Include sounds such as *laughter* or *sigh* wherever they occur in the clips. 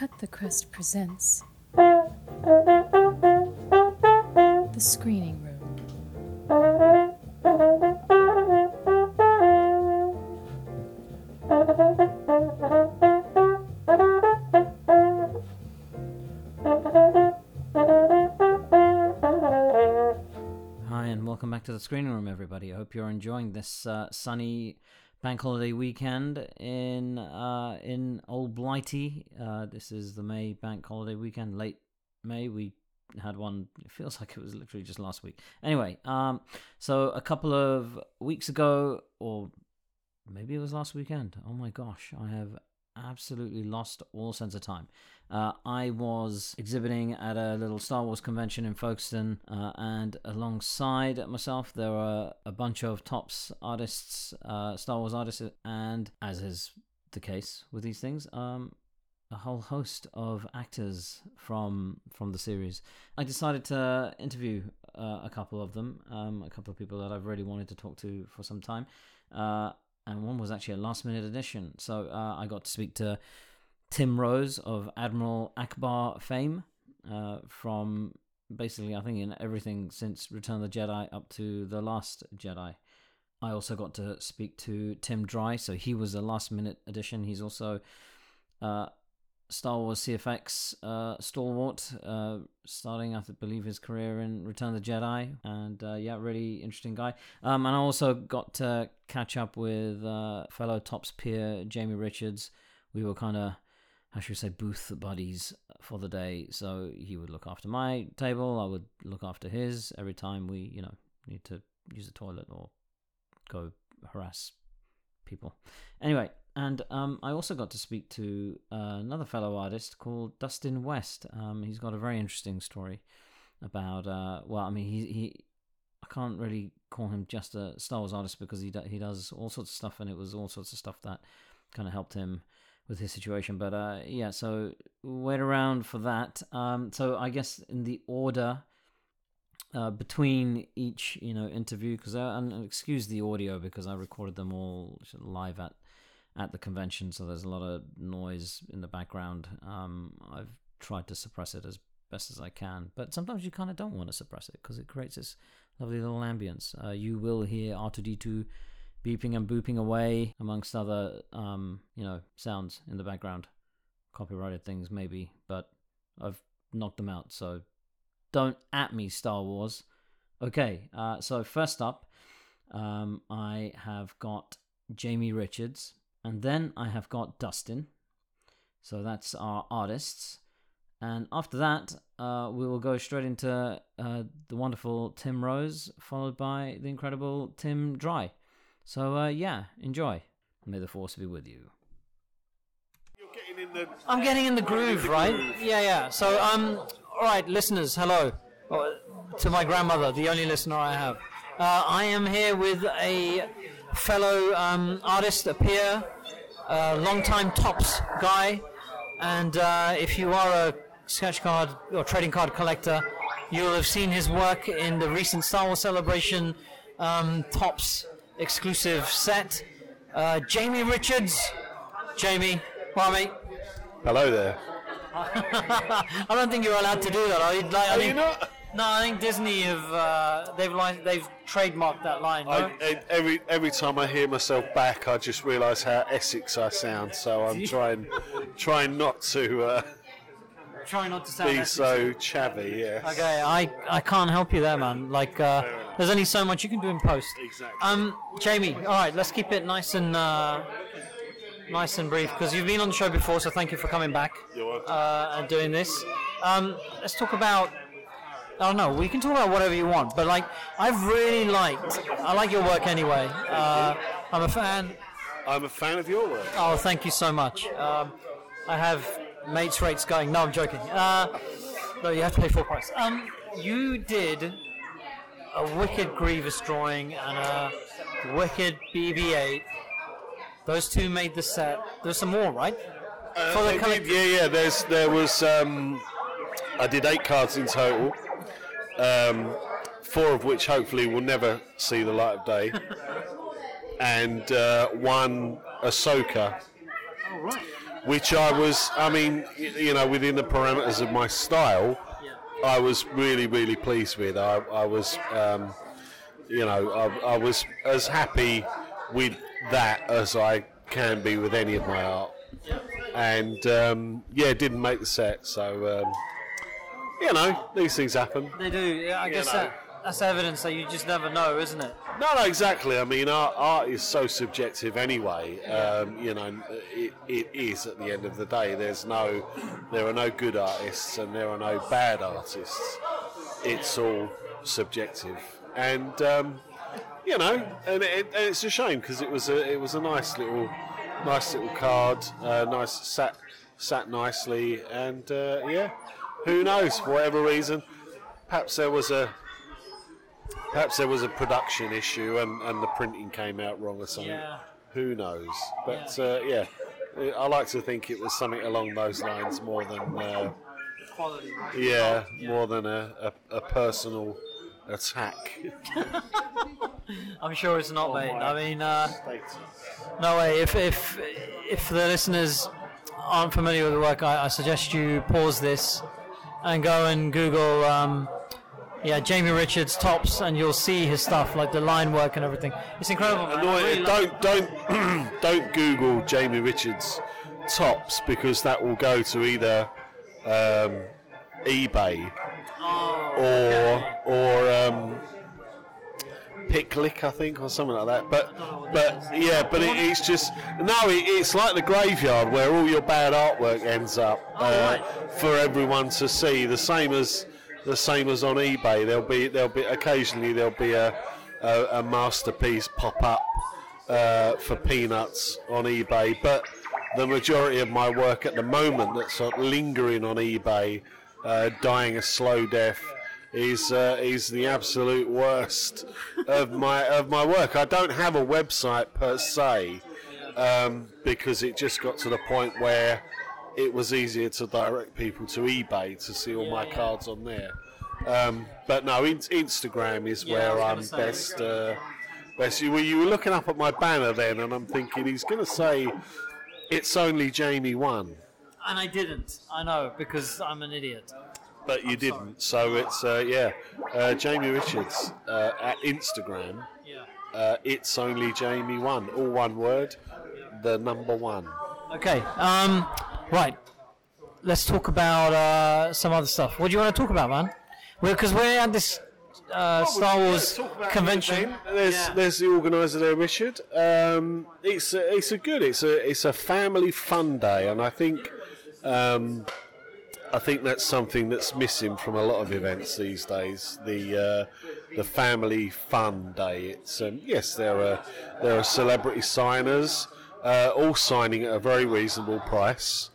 Cut the Crust presents The Screening Room. Hi, and welcome back to the screening room, everybody. I hope you're enjoying this uh, sunny bank holiday weekend in uh, in Old Blighty. Uh, this is the May bank holiday weekend, late May. We had one. It feels like it was literally just last week. Anyway, um, so a couple of weeks ago, or maybe it was last weekend. Oh my gosh, I have absolutely lost all sense of time. Uh, I was exhibiting at a little Star Wars convention in Folkestone, uh, and alongside myself there were a bunch of Topps artists, uh, Star Wars artists, and as is the case with these things, um, a whole host of actors from from the series. I decided to interview uh, a couple of them, um, a couple of people that I've really wanted to talk to for some time. Uh, and one was actually a last minute addition. So uh, I got to speak to Tim Rose of Admiral Ackbar fame uh, from basically, I think, in everything since Return of the Jedi up to The Last Jedi. I also got to speak to Tim Dry, so he was a last minute addition. He's also uh, Star Wars CFX uh, stalwart, uh, starting, I believe, his career in Return of the Jedi. And uh, yeah, really interesting guy. Um, and I also got to catch up with uh, fellow Topps peer Jamie Richards. We were kind of, how should say, booth buddies for the day. So he would look after my table, I would look after his every time we, you know, need to use the toilet or go harass people. Anyway, and um, I also got to speak to uh, another fellow artist called Dustine West. Um, he's got a very interesting story about. Uh, well, I mean, he he. I can't really call him just a Star Wars artist because he do, he does all sorts of stuff, and it was all sorts of stuff that kind of helped him with his situation. But uh, yeah, so wait around for that. Um, so I guess in the order uh, between each you know interview because and excuse the audio because I recorded them all live at at the convention, so there's a lot of noise in the background. Um, I've tried to suppress it as best as I can, but sometimes you kind of don't want to suppress it because it creates this lovely little ambience. Uh, you will hear R2D2 beeping and booping away, amongst other um, you know sounds in the background, copyrighted things maybe, but I've knocked them out, so don't at me, Star Wars. Okay, uh, so first up, um, I have got Jamie Richards, and then I have got Dustine. So that's our artists. And after that, uh, we will go straight into uh, the wonderful Tim Rose, followed by the incredible Tim Dry. So uh, yeah, enjoy. May the force be with you. You're getting in the. I'm getting in the groove, right? Yeah, yeah. So, um, all right, listeners, hello. Oh, to my grandmother, the only listener I have. Uh, I am here with a fellow um, artist, a peer, a long-time Topps guy, and uh, if you are a sketch card or trading card collector, you'll have seen his work in the recent Star Wars Celebration um, Topps exclusive set. Uh, Jamie Richards. Jamie, mate. Hello there. *laughs* I don't think you're allowed to do that. I, like, I Are think, you not? No, I think Disney have uh, they've line, they've trademarked that line. No? I, I- every every time I hear myself back, I just realise how Essex I sound. So I'm *laughs* trying trying not to uh, Try not to sound be Essex. so chavvy. yeah. Okay, I I can't help you there, man. Like, uh, there's only so much you can do in post. Exactly. Um, Jamie, all right, let's keep it nice and uh, nice and brief because you've been on the show before, so thank you for coming back uh, and doing this. Um, let's talk about. I don't know. We can talk about whatever you want, but like, I've really liked. I like your work anyway. Uh, I'm a fan. I'm a fan of your work. Oh, thank you so much. Um, I have mates rates going. No, I'm joking. Uh, no, you have to pay full price. Um, you did a wicked Grievous drawing and a wicked BB-8. Those two made the set. There's some more, right? For the They did- collect- yeah, yeah. There's there was um, I did eight cards in total, um, four of which hopefully will never see the light of day, *laughs* and uh, one Ahsoka. Oh, right. which I was. I mean, you know, within the parameters of my style, I was really, really pleased with. I, I was, um, you know, I, I was as happy with that as I can be with any of my art. And um, yeah, didn't make the set, so um, you know, these things happen. They do. Yeah, I guess know. that, that's evidence that you just never know, isn't it? No, no, exactly. I mean, art, art is so subjective anyway. Um, you know, it, it is at the end of the day. There's no, there are no good artists and there are no bad artists. It's all subjective, and um, you know, and, it, and it's a shame because it was a, it was a nice little, nice little card, uh, nice sat, sat nicely, and uh, yeah, who knows? For whatever reason, perhaps there was a Perhaps there was a production issue and, and the printing came out wrong or something. Yeah. Who knows? But uh, yeah, I like to think it was something along those lines more than uh, Quality. yeah, more than a, a, a personal attack. *laughs* I'm sure it's not, mate. I mean, uh, no way. If if if the listeners aren't familiar with the work, I, I suggest you pause this and go and Google. Um, yeah, Jamie Richards Topps, and you'll see his stuff, like the line work and everything. It's incredible. really don't don't *clears throat* don't Google Jamie Richards Topps because that will go to either um, eBay or or um, PicClick, I think, or something like that. But but yeah, but it, it's just no, it, it's like the graveyard where all your bad artwork ends up uh, for everyone to see. The same as the same as on eBay. There'll be there'll be occasionally there'll be a a, a masterpiece pop up uh, for peanuts on eBay, but the majority of my work at the moment that's sort of lingering on eBay, uh, dying a slow death, is uh, is the absolute worst of my of my work. I don't have a website per se um, because it just got to the point where it was easier to direct people to eBay to see all my cards on there. Um, but no, in- Instagram is Yeah, where I'm say. best. Uh, best. You were, you were looking up at my banner then, and I'm thinking he's going to say it's only Jamie one, And I didn't. I know because I'm an idiot. but you didn't. So it's uh, yeah, uh, Jamie Richards uh, at Instagram. Yeah. Uh, it's only Jamie one, all one word, the number one. Okay. Um. Right. Let's talk about uh, some other stuff. What do you want to talk about, man? Because we're at this uh, Star Wars convention. There's Yeah. there's the organizer there, Richard. Um, it's a, it's a good it's a it's a family fun day, and I think um, I think that's something that's missing from a lot of events these days. The uh, the family fun day. It's um, yes, there are there are celebrity signers, uh, all signing at a very reasonable price,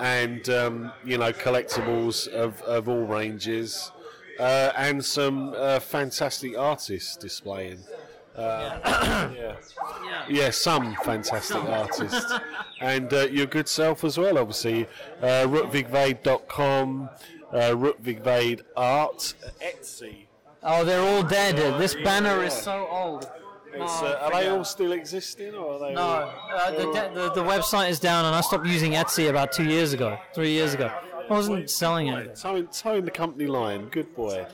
and um, you know collectibles of, of all ranges, uh, and some uh, fantastic artists displaying. Uh, yeah. yeah, some fantastic artists, *laughs* and uh, your good self as well. Obviously, uh, rutvigvaid.com, uh, Rootwigvade Art, Etsy. Oh, they're all dead. This banner is so old. It's, uh, are they all still existing, or are they? No, uh, the, the, the website is down, and I stopped using Etsy about two years ago, three years ago. I wasn't selling it. Towing, towing the company line, good boy.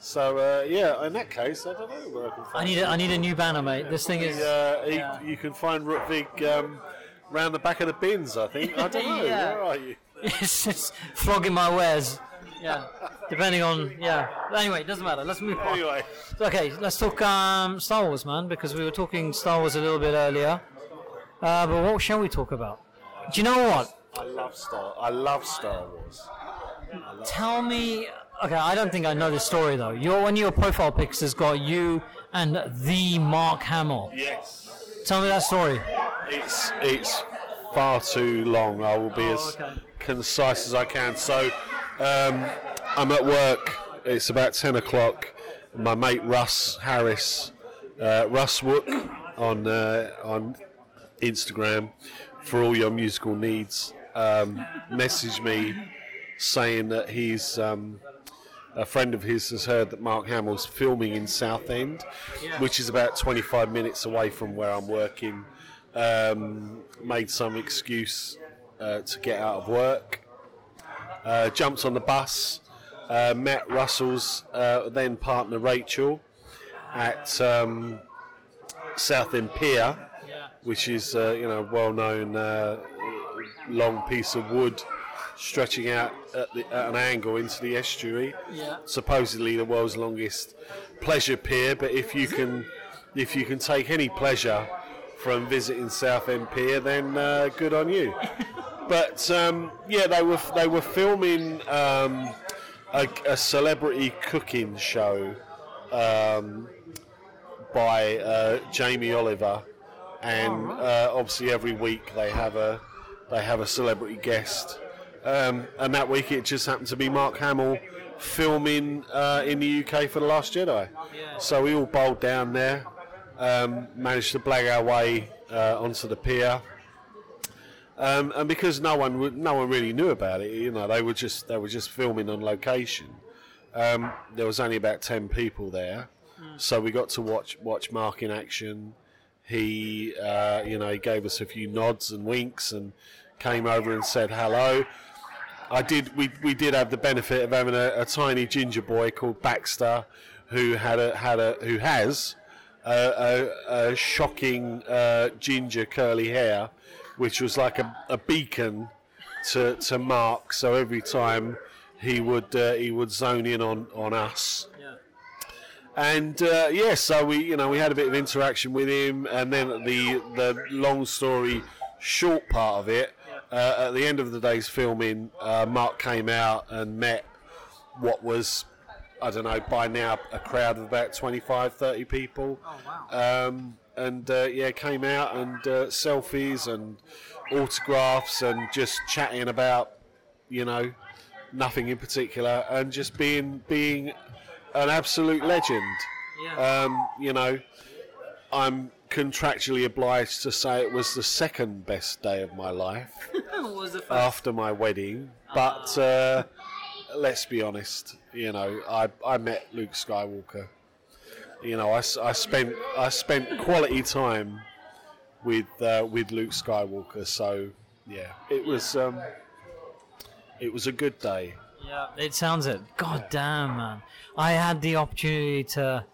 So uh, yeah, in that case, I don't know where I can find. I need a, I need a new banner, mate. This thing is. Uh, you- Yeah. You can find Rutvig um, round the back of the bins. I think. I don't *laughs* know. Yeah. Where are you? *laughs* it's, just flogging my wares. Yeah, depending on yeah. Anyway, it doesn't matter. Let's move on. Anyway, Okay, let's talk um, Star Wars, man, because we were talking Star Wars a little bit earlier. Uh, but what shall we talk about? Do you know what? I love Star. I love Star Wars. Tell me. Okay, I don't think I know the story though. Your one of your profile pics has got you and the Mark Hamill. Yes. Tell me that story. It's it's far too long. I will be Oh, as okay. concise as I can. So, um, I'm at work. It's about ten o'clock. My mate Russ Harris, uh, Russ Wook, on uh, on Instagram for all your musical needs, um, messaged me saying that he's. Um, a friend of his has heard that Mark Hamill's filming in Southend, which is about 25 minutes away from where I'm working. Um, made some excuse uh, to get out of work. Uh, jumped on the bus, uh, met Russell's uh, then partner Rachel at um, Southend Pier, which is uh, you know a well-known uh, long piece of wood stretching out at, the, at an angle into the estuary. Yeah. Supposedly the world's longest pleasure pier, but if you can if you can take any pleasure from visiting Southend Pier, then uh, good on you. *laughs* but um, yeah, they were they were filming um, a, a celebrity cooking show um, by uh, Jamie Oliver, and uh, obviously every week they have a they have a celebrity guest, um, and that week it just happened to be Mark Hamill filming uh, in the UK for the Last Jedi. So we all bowled down there, um, managed to blag our way uh, onto the pier. Um, and because no one no one really knew about it, you know, they were just they were just filming on location. Um, there was only about ten people there, so we got to watch watch Mark in action. He, uh, you know, he gave us a few nods and winks and came over and said hello. I did. We, we did have the benefit of having a, a tiny ginger boy called Baxter, who had a had a who has a, a, a shocking uh, ginger curly hair, which was like a, a beacon to to Mark. So every time he would uh, he would zone in on on us. And uh, yeah, so we you know we had a bit of interaction with him, and then the the long story short part of it. Uh, at the end of the day's filming, uh, Mark came out and met what was I don't know by now a crowd of about 25, 30 people. Um, and uh, yeah, came out and uh, selfies and autographs and just chatting about you know nothing in particular and just being being an absolute legend. Um, you know, I'm contractually obliged to say it was the second best day of my life *laughs* was the first? after my wedding. But uh, let's be honest, you know, I, I met Luke Skywalker. You know, I, I spent I spent quality time with uh, with Luke Skywalker. So yeah, it was um, it was a good day. Yeah, it sounds it. God damn, man. I had the opportunity to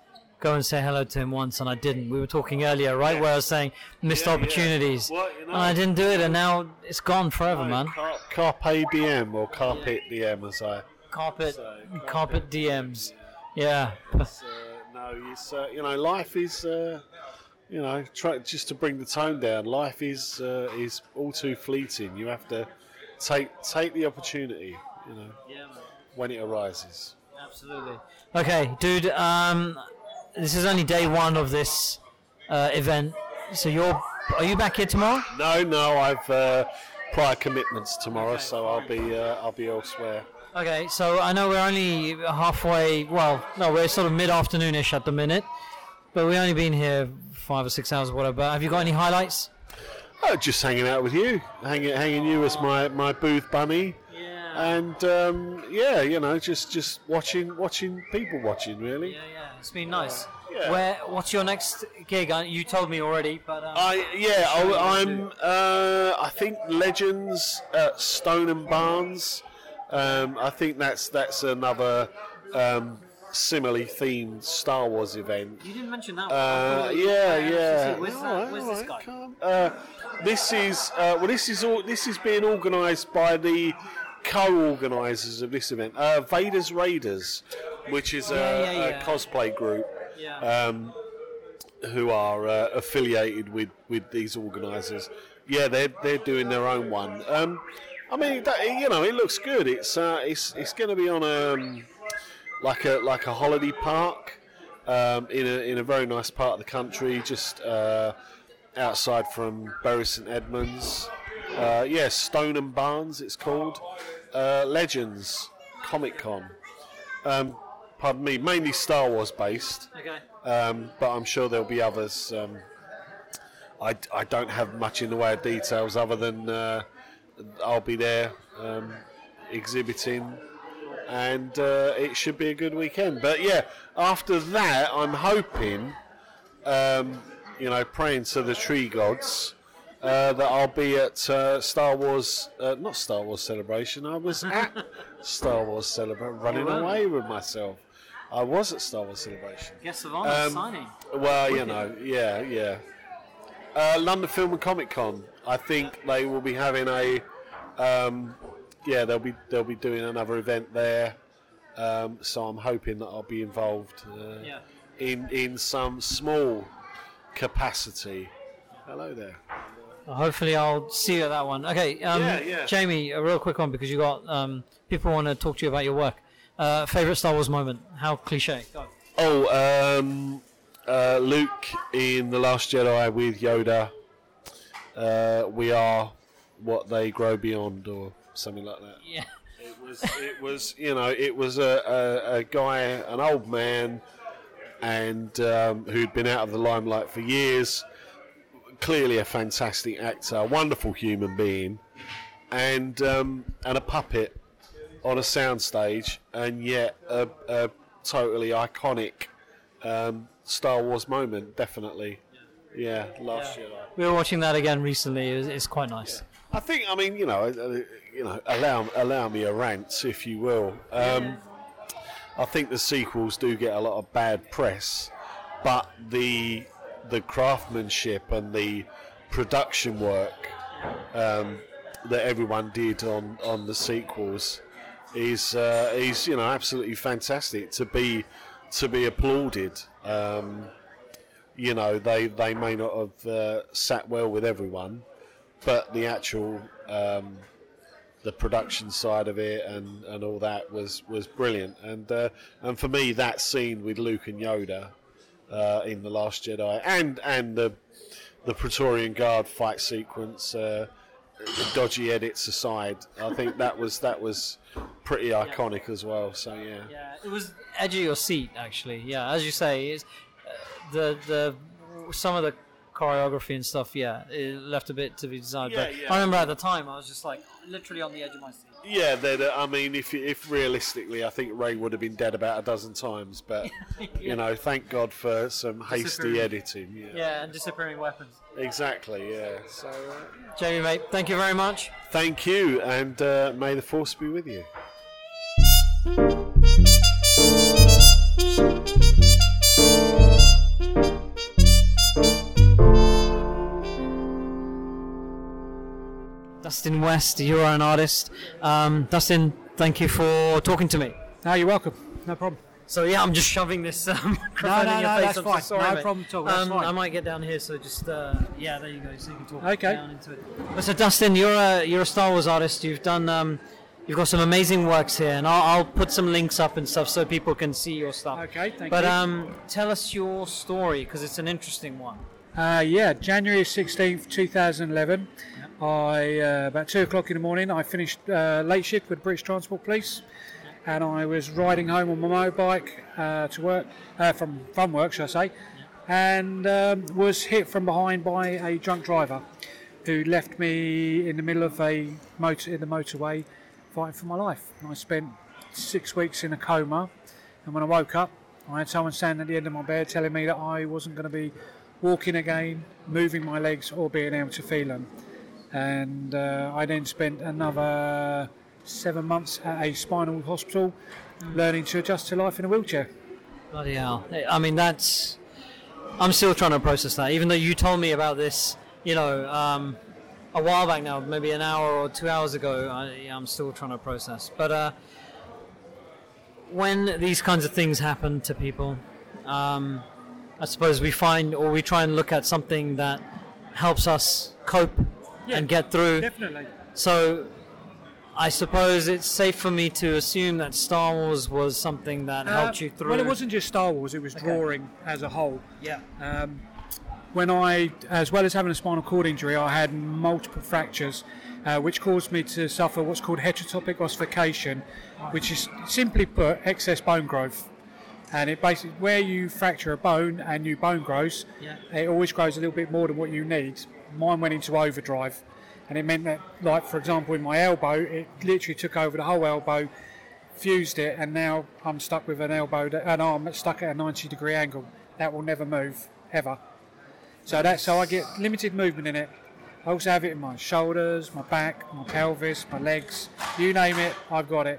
go and say hello to him once, and I didn't. We were talking earlier, right, where I was saying missed Yeah, yeah. opportunities, Well, you know- and I didn't do it, and now it's gone forever, man. Car- Carpe diem or carpet diem, as I. Carpet, So, carpet DMs. Yeah. Uh, no, it's uh, you know life is uh, you know try just to bring the tone down. Life is uh, is all too fleeting. You have to take take the opportunity. You know Yeah, when it arises. Absolutely. Okay, dude. Um, this is only day one of this uh, event. So you're are you back here tomorrow? No, no, I've uh, prior commitments tomorrow, so I'll be uh, I'll be elsewhere. Okay, so I know we're only halfway. Well, no, we're sort of mid-afternoonish at the minute, but we've only been here five or six hours, or whatever. Have you got any highlights? Oh, just hanging out with you, hanging hanging you as my, my booth bunny, Yeah. and um, yeah, you know, just just watching watching people watching really. Yeah, yeah, it's been nice. Yeah. Where? What's your next gig? Uh, You told me already, but um, I yeah, I, I'm uh, I think Legends at Stonham Barns. Um, I think that's that's another um, similarly themed Star Wars event. you didn't mention that. Uh, yeah, yeah. Where's, All that, where's all this guy? Uh, this is uh, well, this is all. This is being organised by the co-organisers of this event, uh, Vader's Raiders, which is a, Yeah, yeah, a cosplay group Yeah. um, who are uh, affiliated with, with these organisers. Yeah, they're they're doing their own one. Um, I mean, that, you know, it looks good. It's uh, it's it's going to be on um, like a like a holiday park um, in a in a very nice part of the country, just uh, outside from Bury St Edmunds. Uh, yeah, Stonham Barns, it's called. Uh, Legends Comic Con. Um, pardon me, mainly Star Wars based okay. um, but I'm sure there'll be others. Um, I, I don't have much in the way of details other than uh, I'll be there um, exhibiting, and uh, it should be a good weekend. But yeah, after that, I'm hoping, um, you know, praying to the tree gods uh, that I'll be at uh, Star Wars, uh, not Star Wars Celebration. I was at *laughs* Star Wars Celebration, running away with myself. I was at Star Wars Celebration. Guest of honor Um, signing. Well, you know, yeah, yeah. Uh, London Film and Comic Con. I think they will be having a, um, yeah, they'll be they'll be doing another event there. Um, so I'm hoping that I'll be involved uh, Yeah. in in some small capacity. Hello there. Hopefully, I'll see you at that one. Okay, um, Yeah, yeah. Jamie, a real quick one because you got um, people want to talk to you about your work. Uh, favorite Star Wars moment? How cliche? Go. Oh, um, uh, Luke in the Last Jedi with Yoda. Uh, we are what they grow beyond, or something like that. Yeah. It was, it was, you know, it was a, a, a guy, an old man, and um, who'd been out of the limelight for years. Clearly a fantastic actor, a wonderful human being, and um, and a puppet on a soundstage, and yet a, a totally iconic um, Star Wars moment, definitely. Yeah, last year. We were watching that again recently. It's, it's quite nice. I think, I mean, you know, you know, allow allow me a rant, if you will. Um, I think the sequels do get a lot of bad press, but the the craftsmanship and the production work um, that everyone did on, on the sequels is uh, is you know absolutely fantastic to be to be applauded. Um, you know, they they may not have uh, sat well with everyone, but the actual um, the production side of it and, and all that was, was brilliant. And uh, and for me, that scene with Luke and Yoda uh, in the Last Jedi and and the the Praetorian Guard fight sequence, uh, dodgy edits aside, I think that was that was pretty iconic as well. So yeah. Yeah, it was edge of your seat actually. Yeah, as you say, it's, uh, the the some of the choreography and stuff. Yeah, it left a bit to be desired. Yeah, but yeah. I remember at the time I was just like literally on the edge of my seat. Yeah, uh, I mean, if if realistically, I think Rey would have been dead about a dozen times. But *laughs* you know, thank God for some hasty editing. Yeah, Yeah, and disappearing weapons. exactly. Yeah. So uh, Jamie, mate, thank you very much. thank you, and uh, may the force be with you. Dustine West, you are an artist. Um, Dustine, thank you for talking to me. No, you're welcome. No problem. So yeah, I'm just shoving this um, *laughs* microphone no, in your no, face. that's I'm fine. So sorry, No mate. problem at all, Um. I might get down here, so just uh, yeah, there you go. So you can talk Okay. down into it. But so Dustine, you're a you're a Star Wars artist. You've done um, you've got some amazing works here, and I'll, I'll put some links up and stuff so people can see your stuff. Okay, thank But you. But um, tell us your story because it's an interesting one. Uh, yeah, January 16th, 2011. I uh, about two o'clock in the morning. I finished uh, late shift with British Transport Police, and I was riding home on my motorbike uh, to work uh, from from work, shall I say, and um, was hit from behind by a drunk driver, who left me in the middle of a motor in the motorway, fighting for my life. And I spent six weeks in a coma, and when I woke up, I had someone standing at the end of my bed telling me that I wasn't going to be walking again, moving my legs, or being able to feel them. And uh, I then spent another seven months at a spinal hospital, learning to adjust to life in a wheelchair. Bloody hell! I mean, that's. I'm still trying to process that, even though you told me about this, you know, um, a while back now, maybe an hour or two hours ago. I, I'm still trying to process. But uh, when these kinds of things happen to people, um, I suppose we find or we try and look at something that helps us cope and get through. Definitely. So, I suppose it's safe for me to assume that Star Wars was something that helped you through. Uh, Well, it wasn't just Star Wars; it was drawing as a whole. Yeah. Um, when I, as well as having a spinal cord injury, I had multiple fractures, uh, which caused me to suffer what's called heterotopic ossification, which is simply put excess bone growth. And it basically, where you fracture a bone and new bone grows, Yeah. it always grows a little bit more than what you need. Mine went into overdrive, and it meant that, like for example, in my elbow, it literally took over the whole elbow, fused it, and now I'm stuck with an elbow, that, an arm that's stuck at a 90 degree angle. That will never move ever. So that's so I get limited movement in it, I also have it in my shoulders, my back, my pelvis, my legs. You name it, I've got it.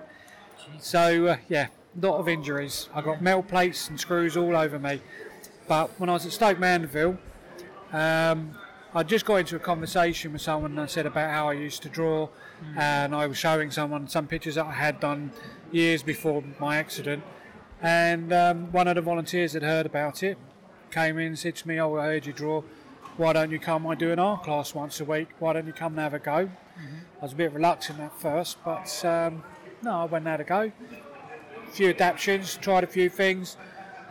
So uh, yeah, lot of injuries. I got metal plates and screws all over me. But when I was at Stoke Mandeville, um, I just got into a conversation with someone and I said about how I used to draw, and I was showing someone some pictures that I had done years before my accident. And um, one of the volunteers had heard about it, came in said to me, "Oh, I heard you draw. Why don't you come? I do an art class once a week. Why don't you come and have a go?" I was a bit reluctant at first, but um, no, I went and had a go. A few adaptations, tried a few things,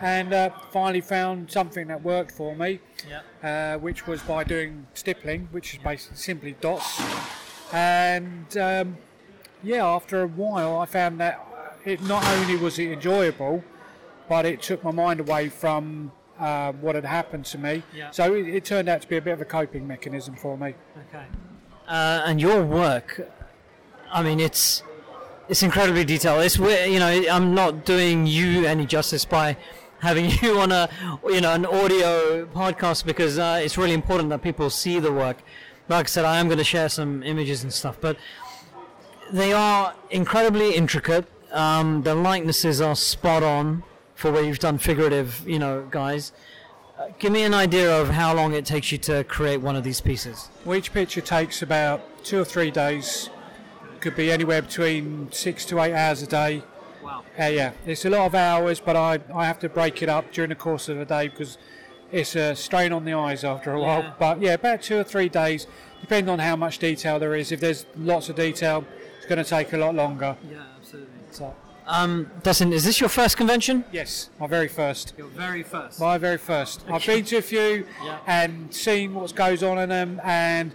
and uh, finally found something that worked for me Yeah. uh, which was by doing stippling, which is basically simply dots. And um, yeah, after a while, I found that it not only was it enjoyable, but it took my mind away from uh, what had happened to me. Yeah. So it, it turned out to be a bit of a coping mechanism for me. Okay. Uh, and your work, I mean, it's it's incredibly detailed. It's you know I'm not doing you any justice by having *laughs* you on a you know an audio podcast because uh, it's really important that people see the work. Like I said, I am going to share some images and stuff, but they are incredibly intricate. Um, the likenesses are spot on for where you've done figurative, you know, guys. Uh, give me an idea of how long it takes you to create one of these pieces. Well, each picture takes about two or three days. Could be anywhere between six to eight hours a day. Wow. Uh, yeah, it's a lot of hours, but I, I have to break it up during the course of the day because it's a strain on the eyes after a Yeah. while. But yeah, about two or three days, depending on how much detail there is. If there's lots of detail, it's going to take a lot longer. Yeah, absolutely. So, Um, Dustine, is this your first convention? yes, my very first. Your very first. My very first. I've been to a few Yeah. and seen what goes on in them. And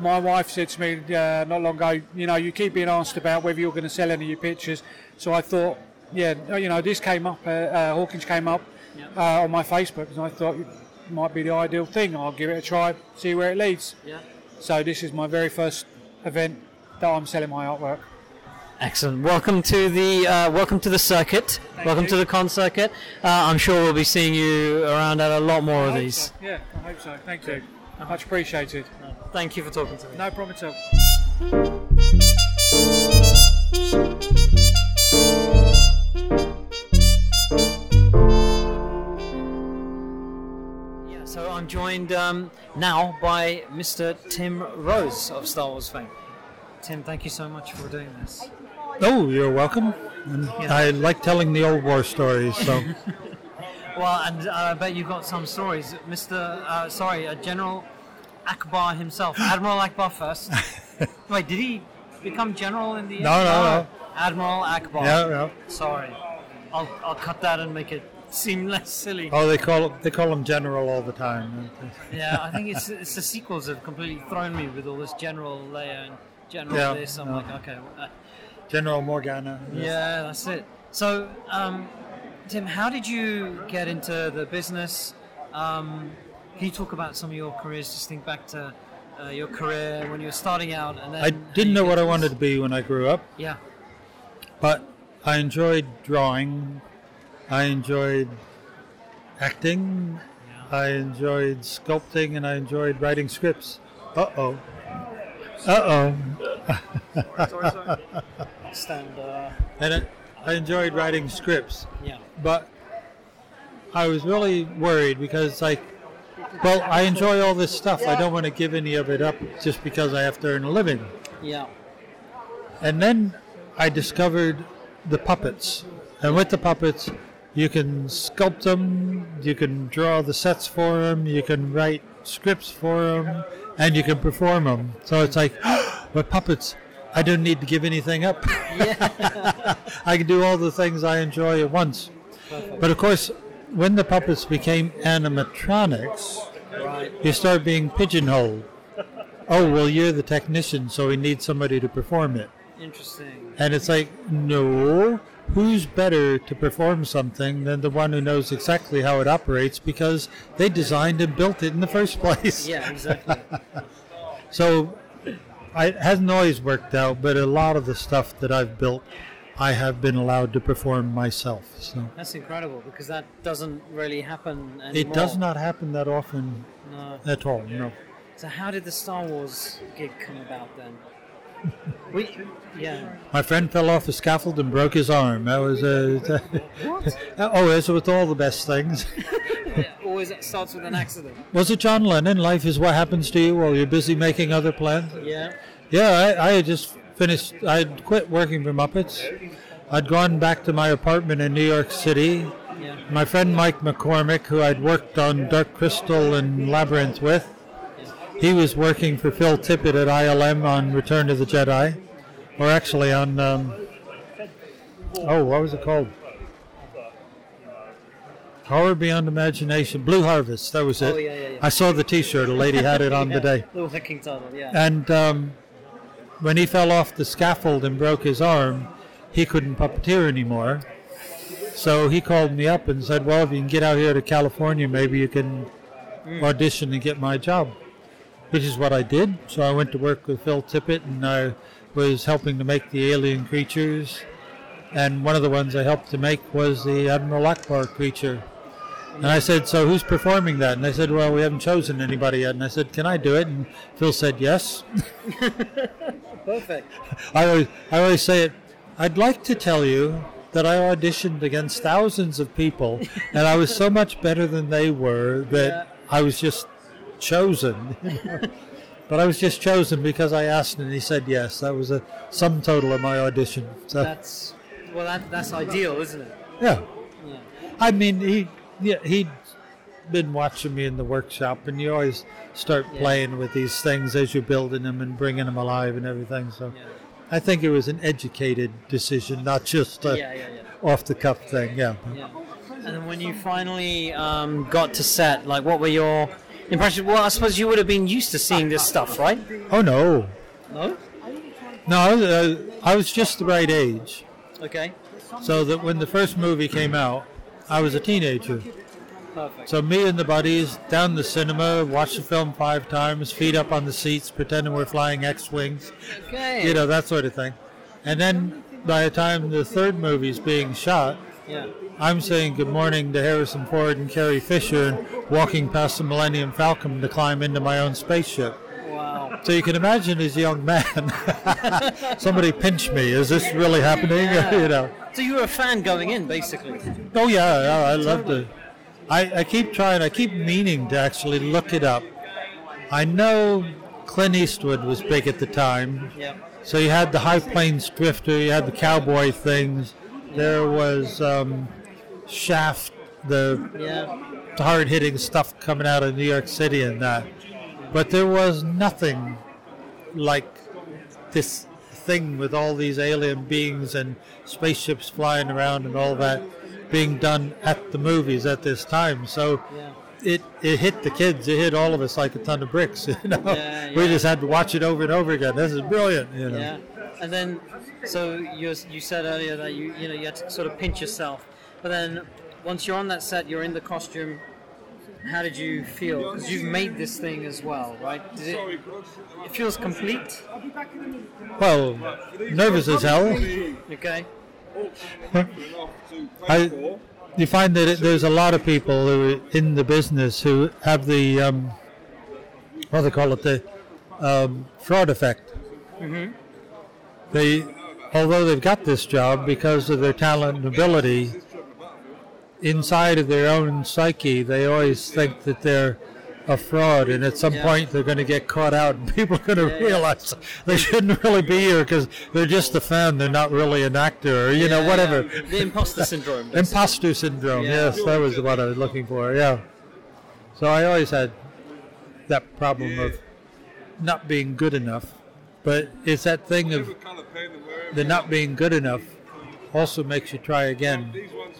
my wife said to me uh, not long ago, you know, you keep being asked about whether you're going to sell any of your pictures. So I thought, yeah, you know, this came up, uh, uh, Hawkins came up uh, on my Facebook, and I thought it might be the ideal thing. I'll give it a try, see where it leads. Yeah. So this is my very first event that I'm selling my artwork. Excellent. Welcome to the uh, welcome to the circuit. welcome you. to the con circuit. Uh, I'm sure we'll be seeing you around at a lot more of I hope these. so. Yeah, I hope so. Thank you. Much appreciated. Thank you for talking to me. No problem at all. I'm joined um, now by Mr. Tim Rose of Star Wars fame. Tim, thank you so much for doing this. Oh, you're welcome. And I like telling the old war stories, so *laughs* Well, and uh, I bet you've got some stories. Mr. Uh, sorry, uh, General Ackbar himself, Admiral Ackbar first. *laughs* Wait, did he become general in the end? No, no, no. Admiral Ackbar. yeah, yeah. Sorry, I'll, I'll cut that and make it seem less silly. Oh, they call they call him General all the time. *laughs* Yeah, I think it's it's the sequels have completely thrown me with all this General Leia and General Yeah, this. I'm no. like, okay, uh, General Morgana. yeah, that's it. So, um, Tim, how did you get into the business? Um, can you talk about some of your careers? Just think back to uh, your career when you were starting out, and then I didn't know what to I wanted to be when I grew up, Yeah, but I enjoyed drawing. I enjoyed acting. I enjoyed sculpting, and I enjoyed writing scripts. Uh oh. Uh oh. *laughs* stand. Uh, And it, I enjoyed writing scripts. yeah, but I was really worried because like well I enjoy all this stuff I don't want to give any of it up just because I have to earn a living yeah, and then I discovered the puppets and with the puppets you can sculpt them you can draw the sets for them you can write scripts for them and you can perform them so it's like *gasps* with puppets I don't need to give anything up *laughs* I can do all the things I enjoy at once but of course, when the puppets became animatronics, right. you start being pigeonholed. Oh, well, you're the technician, so we need somebody to perform it. Interesting. And it's like, no, who's better to perform something than the one who knows exactly how it operates because they designed and built it in the first *laughs* place? Yeah, exactly. *laughs* So it hasn't always worked out, but a lot of the stuff that I've built, I have been allowed to perform myself. So That's incredible because that doesn't really happen anymore. it does not happen that often No. at all. No. So how did the Star Wars gig come about then? We, yeah. My friend fell off a scaffold and broke his arm. That was uh, a. *laughs* oh, as with all the best things. *laughs* Always starts with an accident. Was it John Lennon? Life is what happens to you while you're busy making other plans. Yeah. Yeah, I, I had just finished. I'd quit working for Muppets. I'd gone back to my apartment in New York City. Yeah. My friend Mike McCormick, who I'd worked on Dark Crystal and Labyrinth with, he was working for Phil Tippett at ILM on Return of the Jedi, or actually on. Um, oh, what was it called? Horror Beyond Imagination, Blue Harvest. That was it. Oh, yeah, yeah, yeah. I saw the T-shirt. A lady had it on *laughs* today. The working title, yeah. And um, when he fell off the scaffold and broke his arm, he couldn't puppeteer anymore. So he called me up and said, "Well, if you can get out here to California, maybe you can audition and get my job." Which is what I did. So I went to work with Phil Tippett, and I was helping to make the alien creatures. And one of the ones I helped to make was the Admiral Ackbar creature. And I said, "So who's performing that?" And they said, "Well, we haven't chosen anybody yet." And I said, "Can I do it?" And Phil said, "Yes." *laughs* Perfect. I always, I always say it. I'd like to tell you that I auditioned against thousands of people, and I was so much better than they were that Yeah. I was just chosen. *laughs* but I was just chosen because I asked, and he said yes. That was a sum total of my audition. So That's well, that, that's ideal, isn't it? yeah, Yeah. I mean he, yeah, he'd been watching me in the workshop, and you always start Yeah. playing with these things as you're building them and bringing them alive and everything. So. Yeah. I think it was an educated decision, not just a off the cuff thing. Yeah. Yeah. And then when you finally um, got to set, like, what were your impressions? Well, I suppose you would have been used to seeing this stuff, right? Oh no, No. no, uh, I was just the right age, Okay. so that when the first movie came out, I was a teenager. Perfect. So me and the buddies down the cinema, watched the film five times, feet up on the seats, pretending we're flying X-wings, Okay. you know that sort of thing. And then by the time the third movie's being shot, Yeah. I'm saying good morning to Harrison Ford and Carrie Fisher and walking past the Millennium Falcon to climb into my own spaceship. Wow. So you can imagine as a young man, *laughs* somebody pinch me. Is this really happening? *laughs* Yeah. you know. So you were a fan going in, basically. Oh yeah, yeah I love to. I, I keep trying. I keep meaning to actually look it up. I know Clint Eastwood was big at the time. Yeah. So you had the High Plains Drifter, you had the cowboy things. There was um, Shaft, the Yeah. hard hitting stuff coming out of New York City and that. But there was nothing like this thing with all these alien beings and spaceships flying around and all that being done at the movies at this time. So Yeah. it, it hit the kids, it hit all of us like a ton of bricks. *laughs* You know, Yeah, we just had to watch it over and over again. This is brilliant. You know. Yeah. And then, so you you said earlier that you you know you had to sort of pinch yourself, but then once you're on that set, you're in the costume. How did you feel? Because you've made this thing as well, right? It? It feels complete. Well, nervous as hell. Okay. I, you find that it, there's a lot of people who are in the business who have the um, what do they call it the um, fraud effect. Mm-hmm. They, although they've got this job because of their talent and ability, inside of their own psyche, they always think that they're a fraud, and at some Yeah. point they're going to get caught out, and *laughs* people are going to Yeah, yeah. realize they shouldn't really be here because they're just a fan, they're not really an actor, or you know, whatever. yeah. The imposter syndrome. basically. *laughs* Imposter syndrome. Yeah. Yes, that was what I was looking for. Yeah. So I always had that problem of not being good enough, but it's that thing of the not being good enough also makes you try again,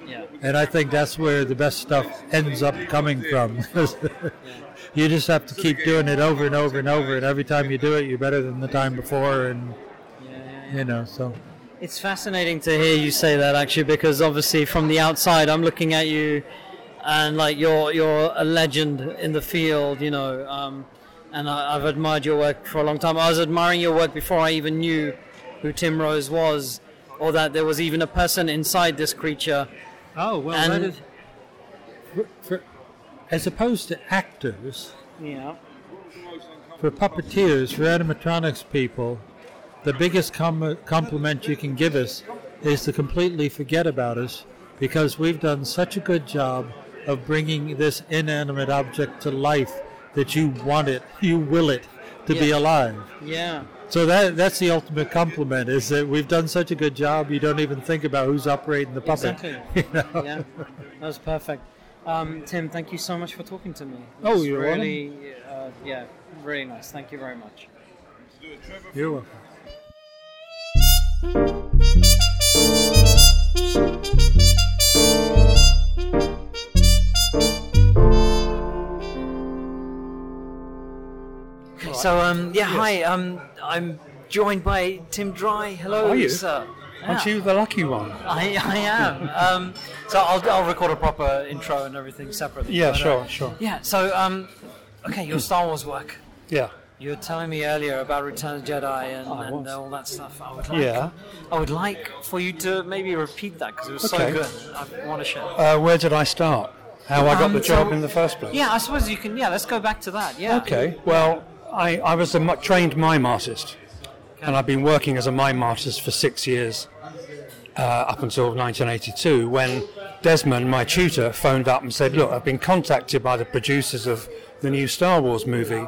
Yeah. and I think that's where the best stuff ends up coming from. *laughs* you just have to keep doing it over and over and over, and every time you do it, you're better than the time before, and you know. So It's fascinating to hear you say that actually, because obviously from the outside, I'm looking at you, and like you're you're a legend in the field, you know. Um, and I, I've admired your work for a long time. I was admiring your work before I even knew who Tim Rose was, or that there was even a person inside this creature. Oh well, And- that is. For, for, as opposed to actors, Yeah. for puppeteers, for animatronics people, the biggest com- compliment you can give us is to completely forget about us because we've done such a good job of bringing this inanimate object to life that you want it, you will it to be alive. Yeah. So that that's the ultimate compliment is that we've done such a good job you don't even think about who's operating the puppet. Exactly. *laughs* You know? yeah, that was perfect. Um, Tim, thank you so much for talking to me. It Oh, you're really, uh, yeah, really nice. Thank you very much. You're welcome. So, um, yeah, hi. Um, I'm joined by Tim Dry. Hello, Are you? sir. Aren't you the lucky one? I, I am. *laughs* Um, so I'll, I'll record a proper intro and everything separately. Yeah, but, uh, sure, sure. Yeah. So, um, okay, your Star Wars work. Yeah. You were telling me earlier about Return of the Jedi and, I and all that stuff. I would like, Yeah. I would like for you to maybe repeat that because it was Okay. so good. I want to share. Uh, where did I start? How I got Um, the job so- in the first place? Yeah, I suppose you can. Yeah, let's go back to that. Yeah. Okay. Well, I, I was a trained mime artist, and I've been working as a mime artist for six years, uh, up until 1982, when Desmond, my tutor, phoned up and said, "Look, I've been contacted by the producers of the new Star Wars movie.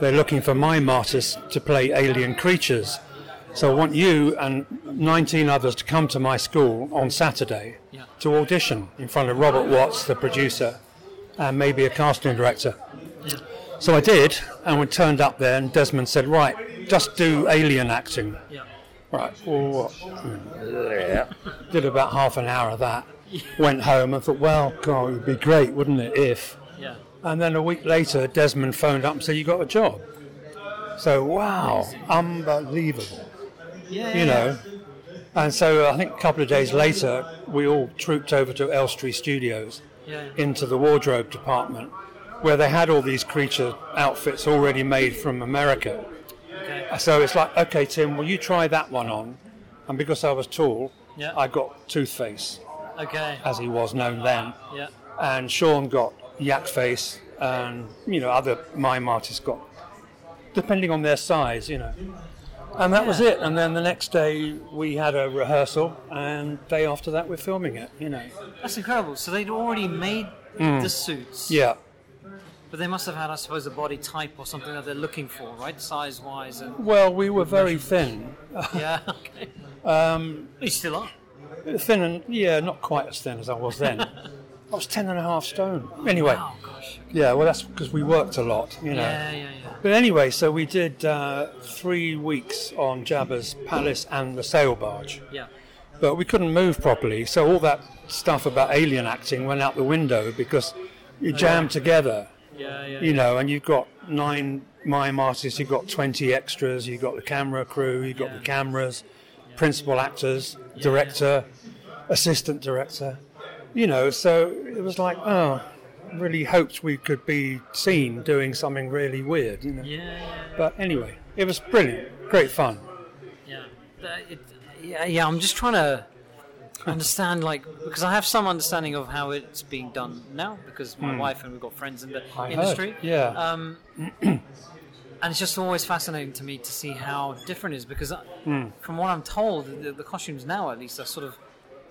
They're looking for mime artists to play alien creatures." So I want you and 19 others to come to my school on Saturday to audition in front of Robert Watts, the producer, and maybe a casting director. So I did, and we turned up there, and Desmond said, "Right, just do alien acting." Yeah. Right. Well, what? Did about half an hour of that. Went home and thought, "Well, God, it would be great, wouldn't it, if?" Yeah. And then a week later, Desmond phoned up and said, "You got a job." So wow, unbelievable, Yeah. you know. And so I think a couple of days later, we all trooped over to Elstree Studios Yeah. into the wardrobe department, where they had all these creature outfits already made from America. Okay. So it's like, okay, Tim, will you try that one on? And because I was tall, Yeah. I got Toothface, Okay. as he was known then, Yeah. and Sean got Yak Face, and you know other mime artists got, depending on their size, you know. And that was it. And then the next day we had a rehearsal, and day after that we're filming it. You know. That's incredible. So they'd already made the suits. Mm. Yeah. But they must have had, I suppose, a body type or something that they're looking for, right? Size wise and. Well, we were very thin, *laughs* Yeah. Okay. um, You still are. thin and yeah, not quite as thin as I was then. *laughs* I was ten and a half stone. Anyway, Oh gosh. yeah. Well, that's because we worked a lot, you know. Yeah, yeah, yeah. But anyway, so we did uh, three weeks on Jabba's palace and the sail barge, Yeah. but we couldn't move properly. So all that stuff about alien acting went out the window because you jammed together, Yeah, yeah. you know, and you've got nine mime artists, you've got 20 extras, you've got the camera crew, you've got Yeah. the cameras, principal actors, director, assistant director, you know. So it was like, oh, really hoped we could be seen doing something really weird, you know. Yeah, yeah, But anyway, it was brilliant, great fun. yeah. Uh, it, yeah, yeah. I'm just trying to understand, like, because I have some understanding of how it's being done now, because my wife and we've got friends in the. I heard, industry. yeah. Um, *clears throat* and it's just always fascinating to me to see how different it is, because I, Hmm. from what I'm told, the, the costumes now, at least, are sort of,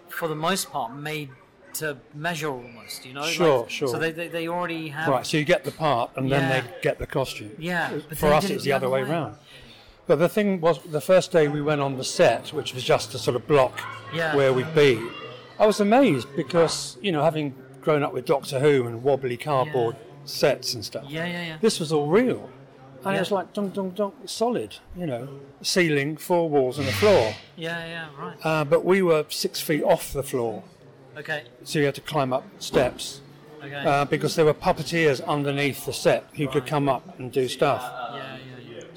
for the most part, made to measure almost. You know. Sure, Like, sure. So they, they, they already have. Right, so you get the part and then they get the costume. Yeah, but For us, did it it was the the other way way. But the thing was, the first day we went on the set, which was just a sort of block Yeah. where we'd be, I was amazed because, you know, having grown up with Doctor Who and wobbly cardboard sets and stuff, Yeah, yeah, yeah. this was all real. And Yeah. it was like dunk, dunk, dunk, solid, you know, ceiling, four walls, and a floor. Yeah, yeah. Right. Uh, but we were six feet off the floor, Okay. so you had to climb up steps. Okay. uh, because there were puppeteers underneath the set who could come up and do stuff. yeah, yeah, yeah.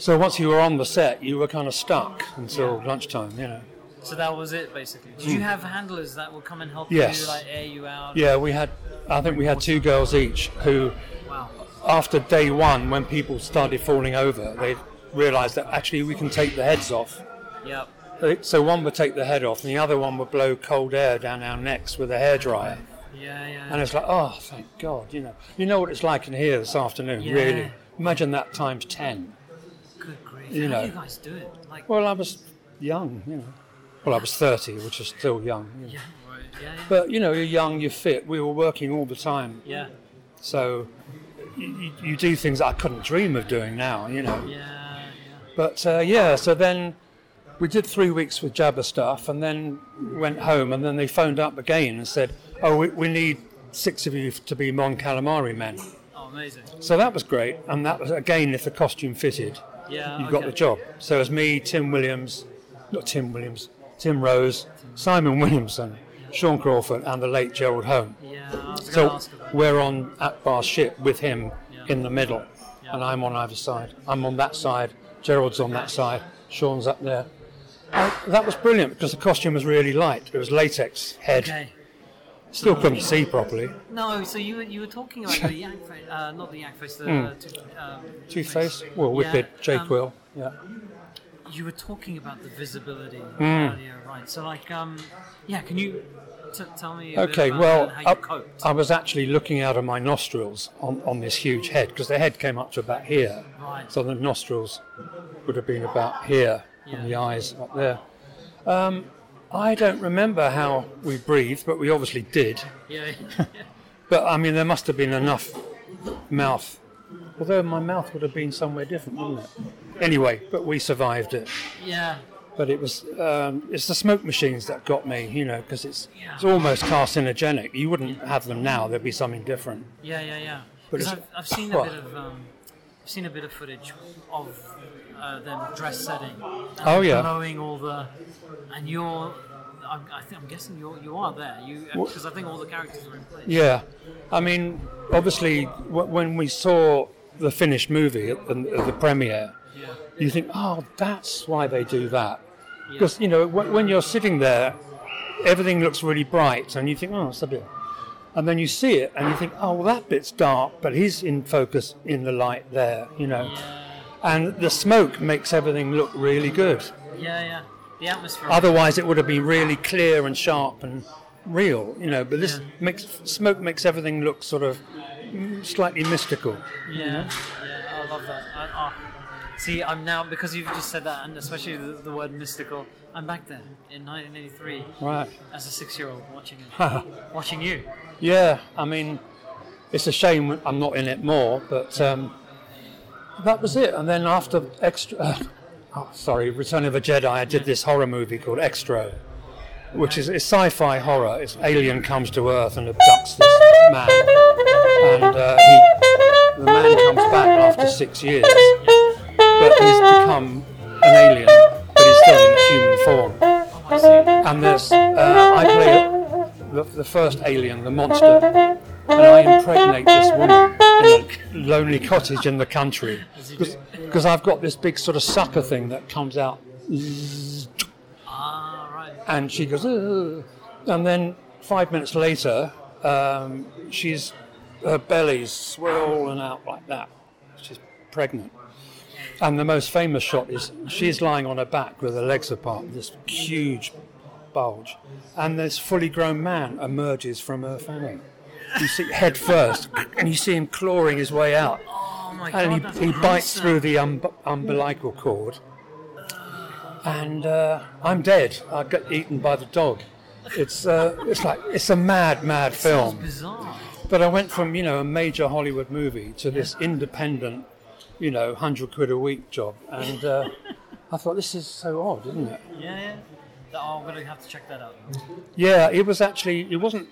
So once you were on the set, you were kind of stuck until lunchtime, you know. So that was it, basically. Did you have handlers that would come and help Hmm. Yes. you, like air you out? Yeah, we had, I think we had two girls each who, Wow. after day one, when people started falling over, they realised that actually we can take the heads off. Yep. So one would take the head off, and the other one would blow cold air down our necks with a hairdryer. Yeah, yeah. And it's like, oh, thank God, you know. You know what it's like in here this afternoon, Yeah. really. Imagine that times 10. You How know. do you guys do it? Like, Well, I was young, you know. Well, I was 30, which is still young. you know. yeah, right, yeah, yeah. But, you know, you're young, you're fit. We were working all the time. yeah, So you, you- you do things I couldn't dream of doing now, you know. yeah, yeah. But uh, yeah, so then we did three weeks with Jabba stuff and then went home and then they phoned up again and said, oh, we, we need six of you to be Mon Calamari men. Oh, amazing. So that was great. And that was, again, if the costume fitted, Yeah, you okay. got the job. So it was me, Tim Williams, not Tim Williams, Tim Rose, Simon Williamson, Sean Crawford, and the late Gerald Home. Yeah, I was going to So we're on Ackbar's ship with him Yeah. in the middle, Yeah. and I'm on either side. I'm on that side, Gerald's on that side, Sean's up there. And that was brilliant because the costume was really light. It was latex head. Okay. Still couldn't see properly. No, so you were, you were talking about the yak face, uh, not the yak face, the um, Toothface, well, Yeah, Whiphid, Jake um, Quill. Yeah. You were talking about the visibility Hmm. earlier, right? So, like, um, yeah, can you t- tell me? Okay, well, how you I? I was actually looking out of my nostrils on, on this huge head because the head came up to about here. Right. So the nostrils would have been about here and the eyes up there. Um, I don't remember how we breathed, but we obviously did. yeah, *laughs* But I mean, there must have been enough mouth. Although my mouth would have been somewhere different, wouldn't it? Anyway, but we survived it. yeah, But it was um, it's the smoke machines that got me, you know, because it's Yeah. it's almost carcinogenic. You wouldn't have them now; there'd be something different. yeah, yeah, yeah. But Because I've, I've *laughs* seen a what? bit of um, I've seen a bit of footage of uh, them dress setting. Oh, yeah. blowing all the, and you're. I'm, I think I'm guessing you're, you are there. You because I think all the characters are in place. Yeah, I mean, obviously, w- when we saw the finished movie at the, at the premiere, Yeah. you think, oh, that's why they do that. Because you know, w- when you're sitting there, everything looks really bright, and you think, oh, it's a bit. And then you see it, and you think, oh, well, that bit's dark, but he's in focus in the light there, you know. And the smoke makes everything look really good. Yeah, yeah. The atmosphere. Otherwise, it would have been really clear and sharp and real, you know. But this Yeah. makes smoke makes everything look sort of slightly mystical. Yeah, yeah, I love that. I, oh. See, I'm now because you've just said that, and especially the, the word mystical. I'm back there in 1983 Right. as a six-year-old watching it, *laughs* watching you. Yeah. I mean, it's a shame I'm not in it more, but um, that was it. And then after Xtro, uh, *laughs* oh, sorry, Return of a Jedi, I did this horror movie called Xtro, which is sci-fi horror. It's alien comes to Earth and abducts this man, and uh, he, the man comes back after six years, but he's become an alien, but he's still in human form. And there's, uh, I play the, the first alien, the monster, and I impregnate this woman in a lonely cottage in the country because I've got this big sort of sucker thing that comes out, Ah, right. and she goes, "Ugh." and then five minutes later, um, she's her belly's swollen out like that. She's pregnant. And the most famous shot is she's lying on her back with her legs apart, this huge bulge, and this fully grown man emerges from her family. You see head first, and you see him clawing his way out, Oh my and that's he, he bites through the um, umbilical cord, and uh, I'm dead. I get eaten by the dog. It's uh, it's like it's a mad, mad film. Bizarre. But I went from you know a major Hollywood movie to this independent, you know, hundred quid a week job, and uh, I thought this is so odd, isn't it? Yeah, yeah. Oh, I'm gonna have to check that out. Yeah, it was actually it wasn't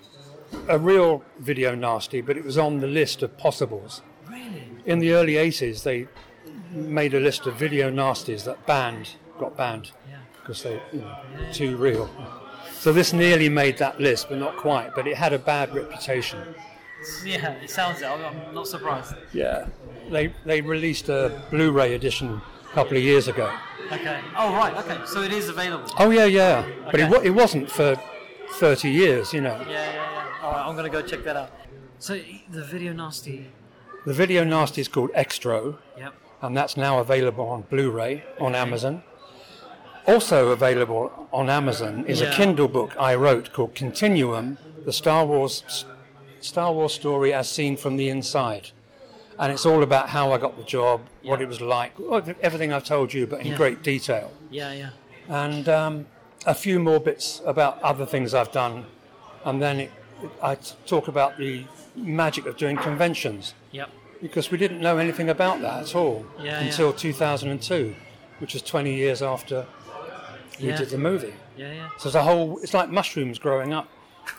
a real video nasty, but it was on the list of possibles. Really? In the early '80s, they made a list of video nasties that banned got banned Yeah. because they you know, too real. So this nearly made that list, but not quite. But it had a bad reputation. Yeah, it sounds it. I'm not surprised. Yeah, they they released a Blu-ray edition a couple of years ago. Okay. Oh, right. Okay. So it is available. Oh yeah, yeah, but it, it wasn't for 30 years, you know. Yeah, yeah, yeah. All right. I'm gonna go check that out. So the video nasty. The video nasty is called Xtro, Yep. and that's now available on Blu-ray on Amazon. Also available on Amazon is Yeah. a Kindle book I wrote called Continuum: The Star Wars Star Wars Story as Seen from the Inside. and it's all about how I got the job, what it was like, everything I've told you, but in Yeah. great detail. Yeah, yeah. And um, a few more bits about other things I've done, and then it, I t- talk about the magic of doing conventions Yep. because we didn't know anything about that at all Yeah, until 2002, which was 20 years after we Yeah. did the movie. Yeah, yeah. So the whole, it's like mushrooms growing up.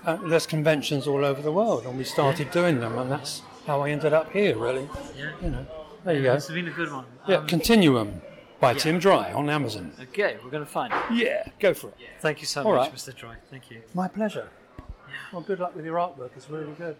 Uh, there's conventions all over the world, and we started doing them, and that's how I ended up here, really. Yeah. You know, there you go. Has been a good one. Yeah, Um, Continuum by yeah. Tim Dry on Amazon. Okay, we're going to find it. Yeah, go for it. Yeah. Thank you so All much, right. Mr. Dry. Thank you. My pleasure. Well, good luck with your artwork. It's really good.